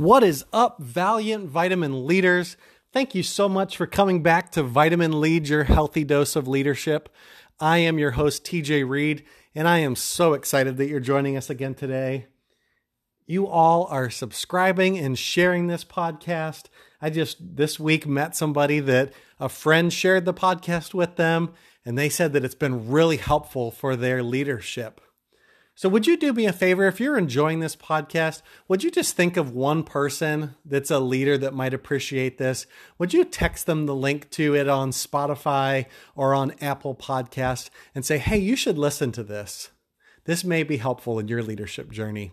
What is up, Valiant Vitamin Leaders? Thank you so much for coming back to Vitamin Lead, your healthy dose of leadership. I am your host, TJ Reed, and I am so excited that you're joining us again today. You all are subscribing and sharing this podcast. I just this week met somebody that a friend shared the podcast with them, and they said that it's been really helpful for their leadership. So, would you do me a favor if you're enjoying this podcast? Would you just think of one person that's a leader that might appreciate this? Would you text them the link to it on Spotify or on Apple Podcasts and say, hey, you should listen to this? This may be helpful in your leadership journey.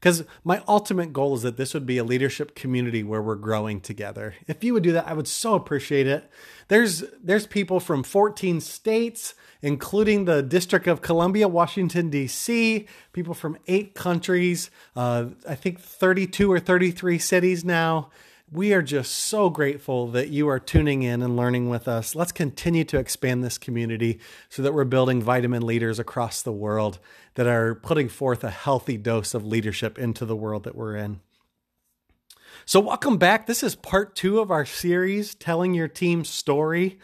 Because my ultimate goal is that this would be a leadership community where we're growing together. If you would do that, I would so appreciate it. There's there's people from 14 states, including the District of Columbia, Washington D.C. People from eight countries. Uh, I think 32 or 33 cities now. We are just so grateful that you are tuning in and learning with us. Let's continue to expand this community so that we're building vitamin leaders across the world that are putting forth a healthy dose of leadership into the world that we're in. So, welcome back. This is part two of our series, Telling Your Team's Story.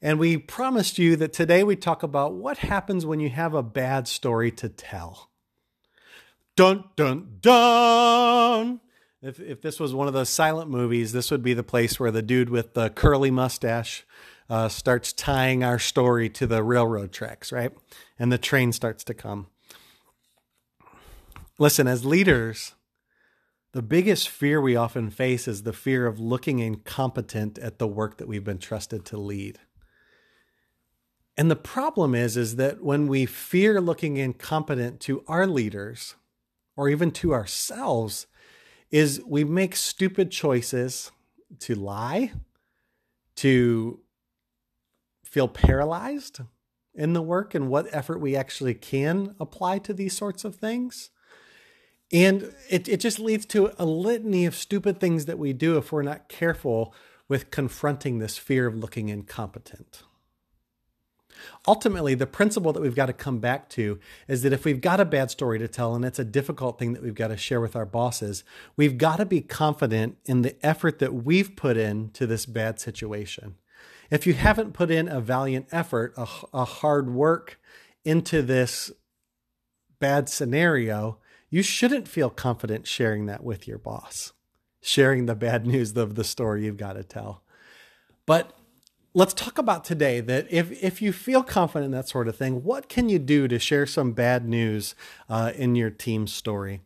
And we promised you that today we talk about what happens when you have a bad story to tell. Dun, dun, dun. If, if this was one of those silent movies, this would be the place where the dude with the curly mustache uh, starts tying our story to the railroad tracks, right? And the train starts to come. Listen, as leaders, the biggest fear we often face is the fear of looking incompetent at the work that we've been trusted to lead. And the problem is is that when we fear looking incompetent to our leaders or even to ourselves is we make stupid choices to lie, to feel paralyzed in the work and what effort we actually can apply to these sorts of things. And it, it just leads to a litany of stupid things that we do if we're not careful with confronting this fear of looking incompetent. Ultimately, the principle that we've got to come back to is that if we've got a bad story to tell and it's a difficult thing that we've got to share with our bosses, we've got to be confident in the effort that we've put in to this bad situation. If you haven't put in a valiant effort, a, a hard work into this bad scenario, you shouldn't feel confident sharing that with your boss, sharing the bad news of the story you've got to tell. But let's talk about today that if, if you feel confident in that sort of thing, what can you do to share some bad news uh, in your team story?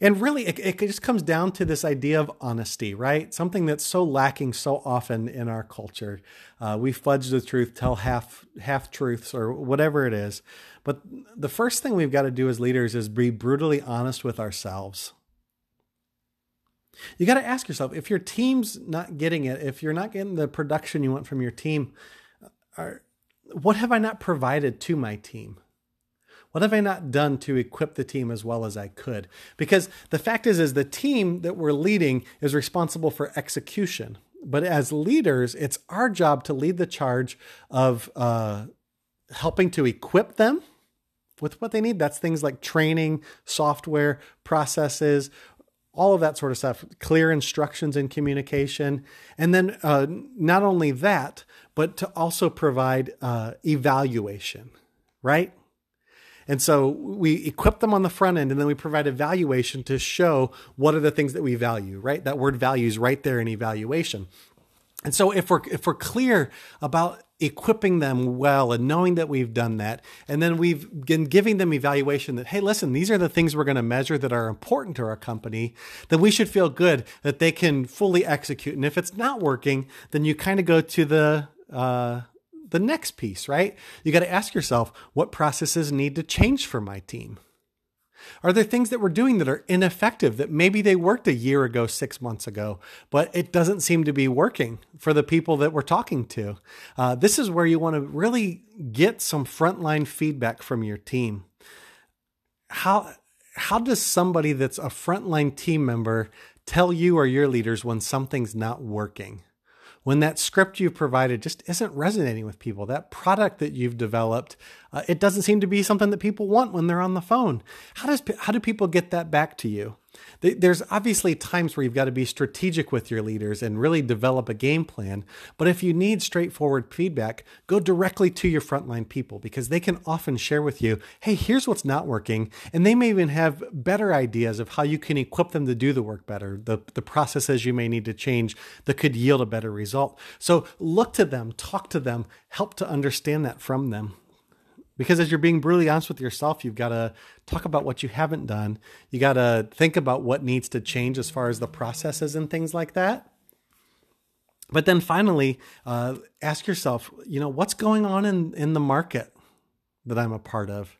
And really, it, it just comes down to this idea of honesty, right? Something that's so lacking so often in our culture. Uh, we fudge the truth, tell half half truths, or whatever it is. But the first thing we've got to do as leaders is be brutally honest with ourselves. You got to ask yourself if your team's not getting it, if you're not getting the production you want from your team, are, what have I not provided to my team? What have I not done to equip the team as well as I could? Because the fact is, is the team that we're leading is responsible for execution. But as leaders, it's our job to lead the charge of uh, helping to equip them with what they need. That's things like training, software, processes, all of that sort of stuff, clear instructions and communication. And then uh, not only that, but to also provide uh, evaluation, right? And so we equip them on the front end and then we provide evaluation to show what are the things that we value, right? That word values right there in evaluation. And so if we're if we're clear about equipping them well and knowing that we've done that and then we've been giving them evaluation that hey listen these are the things we're going to measure that are important to our company then we should feel good that they can fully execute and if it's not working then you kind of go to the uh, the next piece, right? You got to ask yourself what processes need to change for my team? Are there things that we're doing that are ineffective that maybe they worked a year ago, six months ago, but it doesn't seem to be working for the people that we're talking to? Uh, this is where you want to really get some frontline feedback from your team. How how does somebody that's a frontline team member tell you or your leaders when something's not working? When that script you've provided just isn't resonating with people, that product that you've developed, uh, it doesn't seem to be something that people want when they're on the phone. How does how do people get that back to you? There's obviously times where you've got to be strategic with your leaders and really develop a game plan. But if you need straightforward feedback, go directly to your frontline people because they can often share with you, hey, here's what's not working. And they may even have better ideas of how you can equip them to do the work better, the, the processes you may need to change that could yield a better result. So look to them, talk to them, help to understand that from them. Because as you're being brutally honest with yourself, you've got to talk about what you haven't done. You got to think about what needs to change as far as the processes and things like that. But then finally, uh, ask yourself, you know, what's going on in, in the market that I'm a part of?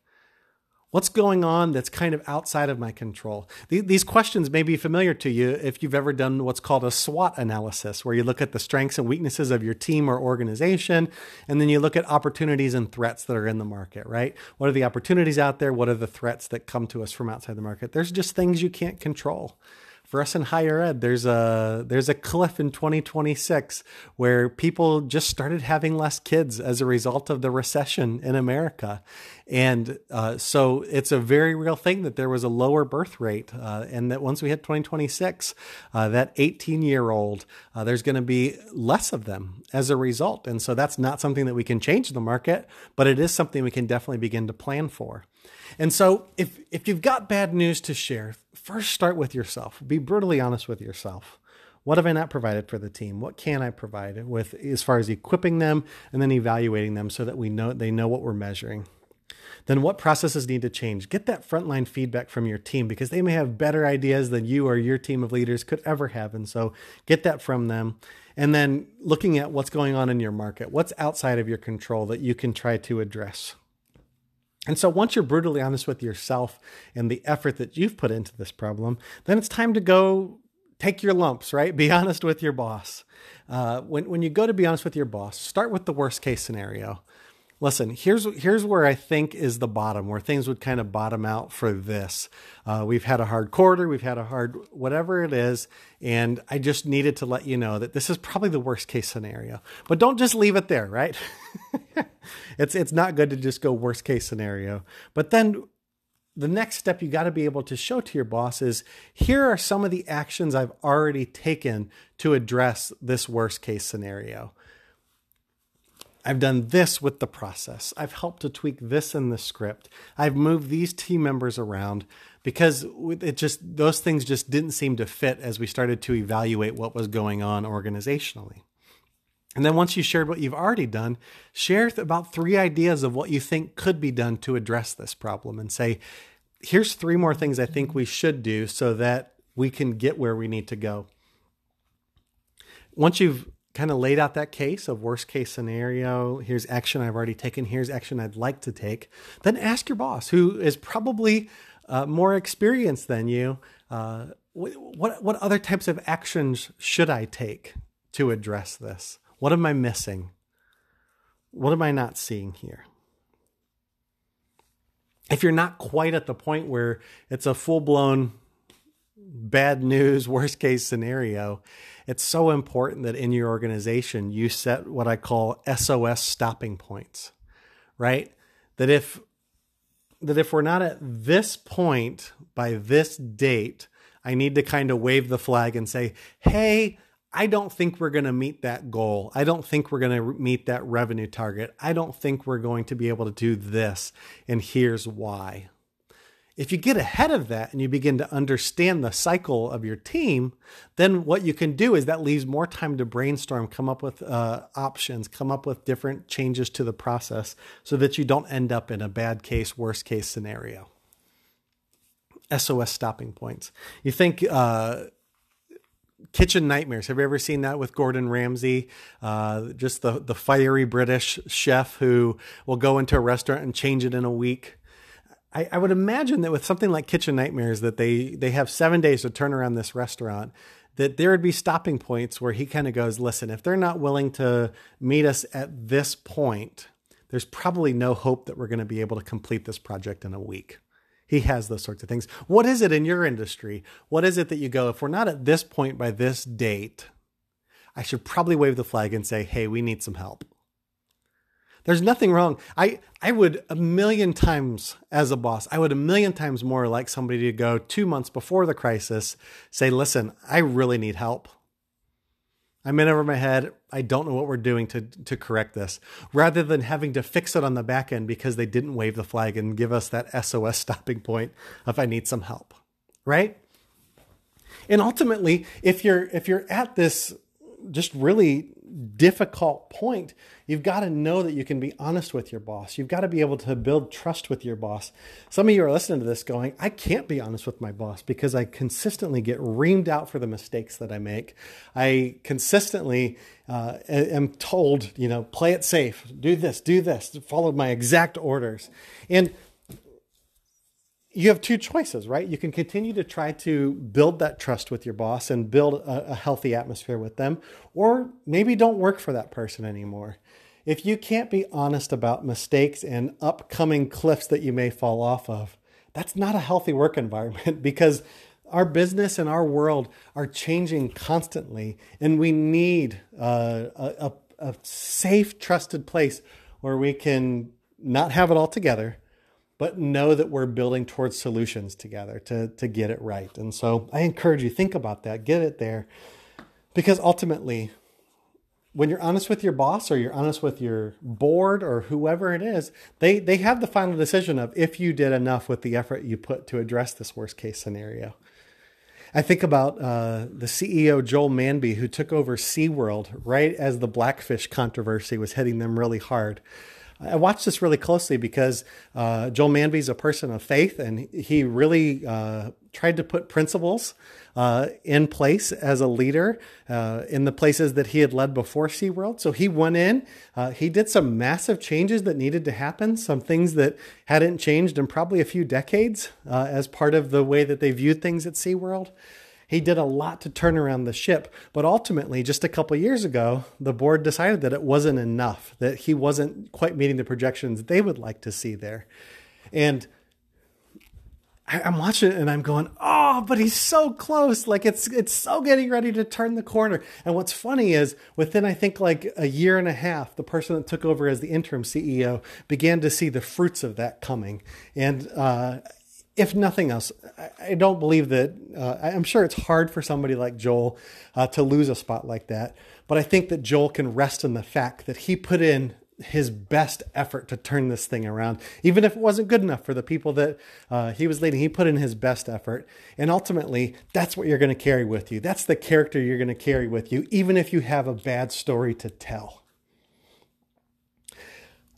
What's going on that's kind of outside of my control? These questions may be familiar to you if you've ever done what's called a SWOT analysis, where you look at the strengths and weaknesses of your team or organization, and then you look at opportunities and threats that are in the market, right? What are the opportunities out there? What are the threats that come to us from outside the market? There's just things you can't control for us in higher ed, there's a there's a cliff in 2026 where people just started having less kids as a result of the recession in America, and uh, so it's a very real thing that there was a lower birth rate, uh, and that once we hit 2026, uh, that 18 year old, uh, there's going to be less of them as a result, and so that's not something that we can change the market, but it is something we can definitely begin to plan for. And so if if you've got bad news to share, first start with yourself. Be brutally honest with yourself. What have I not provided for the team? What can I provide with as far as equipping them and then evaluating them so that we know they know what we're measuring? Then what processes need to change? Get that frontline feedback from your team because they may have better ideas than you or your team of leaders could ever have. And so get that from them. And then looking at what's going on in your market, what's outside of your control that you can try to address. And so once you're brutally honest with yourself and the effort that you've put into this problem, then it's time to go take your lumps, right? Be honest with your boss. Uh, when, when you go to be honest with your boss, start with the worst case scenario listen, here's here's where I think is the bottom, where things would kind of bottom out for this. Uh, we've had a hard quarter, we've had a hard whatever it is, and I just needed to let you know that this is probably the worst case scenario. But don't just leave it there, right? it's it's not good to just go worst case scenario. But then the next step you got to be able to show to your boss is here are some of the actions I've already taken to address this worst case scenario. I've done this with the process. I've helped to tweak this in the script. I've moved these team members around because it just those things just didn't seem to fit as we started to evaluate what was going on organizationally. And then once you shared what you've already done, share about three ideas of what you think could be done to address this problem and say, here's three more things I think we should do so that we can get where we need to go. Once you've kind of laid out that case of worst case scenario. Here's action I've already taken. Here's action I'd like to take. Then ask your boss, who is probably uh, more experienced than you, uh, what what other types of actions should I take to address this? What am I missing? What am I not seeing here? If you're not quite at the point where it's a full blown bad news, worst case scenario, it's so important that in your organization you set what I call SOS stopping points, right? That if that if we're not at this point by this date, I need to kind of wave the flag and say, "Hey, I don't think we're going to meet that goal. I don't think we're going to meet that revenue target. I don't think we're going to be able to do this, and here's why." If you get ahead of that and you begin to understand the cycle of your team, then what you can do is that leaves more time to brainstorm, come up with uh, options, come up with different changes to the process so that you don't end up in a bad case, worst case scenario. SOS stopping points. You think, uh, Kitchen Nightmares. Have you ever seen that with Gordon Ramsay? Uh, just the the fiery British chef who will go into a restaurant and change it in a week. I, I would imagine that with something like Kitchen Nightmares, that they they have seven days to turn around this restaurant. That there would be stopping points where he kind of goes, listen, if they're not willing to meet us at this point, there's probably no hope that we're going to be able to complete this project in a week. He has those sorts of things. What is it in your industry? What is it that you go, if we're not at this point by this date, I should probably wave the flag and say, hey, we need some help. There's nothing wrong. I, I would a million times as a boss, I would a million times more like somebody to go two months before the crisis, say, listen, I really need help. I'm in over my head. I don't know what we're doing to, to correct this, rather than having to fix it on the back end because they didn't wave the flag and give us that SOS stopping point if I need some help. Right? And ultimately, if you're if you're at this just really difficult point, you've got to know that you can be honest with your boss. You've got to be able to build trust with your boss. Some of you are listening to this going, I can't be honest with my boss because I consistently get reamed out for the mistakes that I make. I consistently uh, am told, you know, play it safe, do this, do this, follow my exact orders. And you have two choices, right? You can continue to try to build that trust with your boss and build a, a, healthy atmosphere with them, or maybe don't work for that person anymore. If you can't be honest about mistakes and upcoming cliffs that you may fall off of, that's not a healthy work environment because our business and our world are changing constantly, and we need uh, a, a safe, trusted place where we can not have it all together but know that we're building towards solutions together to, to get it right. And so I encourage you, think about that, get it there. Because ultimately, when you're honest with your boss or you're honest with your board or whoever it is, they, they have the final decision of if you did enough with the effort you put to address this worst case scenario. I think about uh, the CEO Joel Manby, who took over SeaWorld right as the Blackfish controversy was hitting them really hard. I watched this really closely because uh, Joel Manby is a person of faith, and he really uh, tried to put principles uh, in place as a leader uh, in the places that he had led before SeaWorld. So he went in, uh, he did some massive changes that needed to happen, some things that hadn't changed in probably a few decades uh, as part of the way that they viewed things at SeaWorld. He did a lot to turn around the ship, but ultimately, just a couple years ago, the board decided that it wasn't enough, that he wasn't quite meeting the projections they would like to see there. And I, am watching it and I'm going, oh, but he's so close. Like it's it's so getting ready to turn the corner. And what's funny is within I think like a year and a half, the person that took over as the interim CEO began to see the fruits of that coming. And uh, if nothing else, I don't believe that. Uh, I'm sure it's hard for somebody like Joel uh, to lose a spot like that, but I think that Joel can rest in the fact that he put in his best effort to turn this thing around, even if it wasn't good enough for the people that uh, he was leading. He put in his best effort, and ultimately, that's what you're going to carry with you. That's the character you're going to carry with you, even if you have a bad story to tell.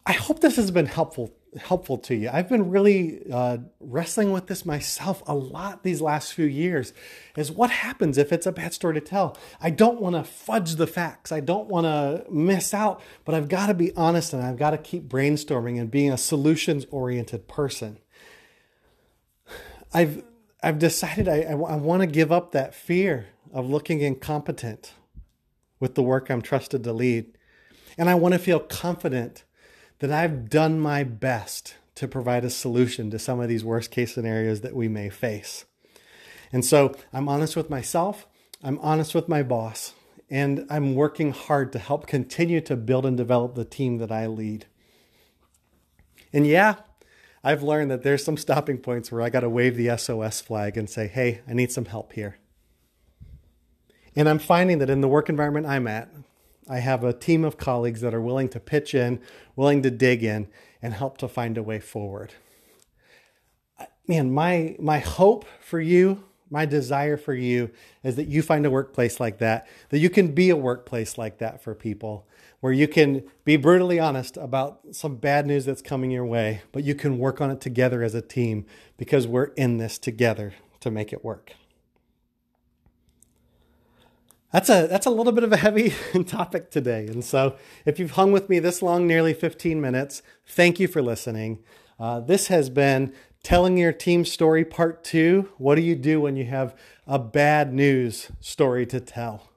I hope this has been helpful helpful to you. I've been really uh, wrestling with this myself a lot these last few years. Is what happens if it's a bad story to tell? I don't want to fudge the facts. I don't want to miss out, but I've got to be honest and I've got to keep brainstorming and being a solutions oriented person. I've I've decided I, I, I want to give up that fear of looking incompetent with the work I'm trusted to lead. And I want to feel confident that I've done my best to provide a solution to some of these worst case scenarios that we may face. And so I'm honest with myself, I'm honest with my boss, and I'm working hard to help continue to build and develop the team that I lead. And yeah, I've learned that there's some stopping points where I got to wave the SOS flag and say, hey, I need some help here. And I'm finding that in the work environment I'm at, I have a team of colleagues that are willing to pitch in, willing to dig in, and help to find a way forward. Man, my my hope for you, my desire for you is that you find a workplace like that, that you can be a workplace like that for people, where you can be brutally honest about some bad news that's coming your way, but you can work on it together as a team because we're in this together to make it work. That's a that's a little bit of a heavy topic today. And so if you've hung with me this long, nearly 15 minutes, thank you for listening. Uh, this has been telling your team story part two. What do you do when you have a bad news story to tell?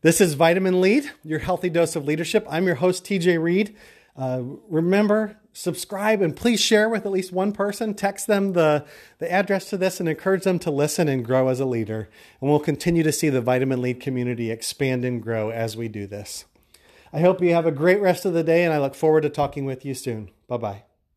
This is Vitamin Lead, your healthy dose of leadership. I'm your host, TJ Reed. Uh, remember, subscribe and please share with at least one person. Text them the, the address to this and encourage them to listen and grow as a leader. And we'll continue to see the Vitamin Lead community expand and grow as we do this. I hope you have a great rest of the day, and I look forward to talking with you soon. Bye bye.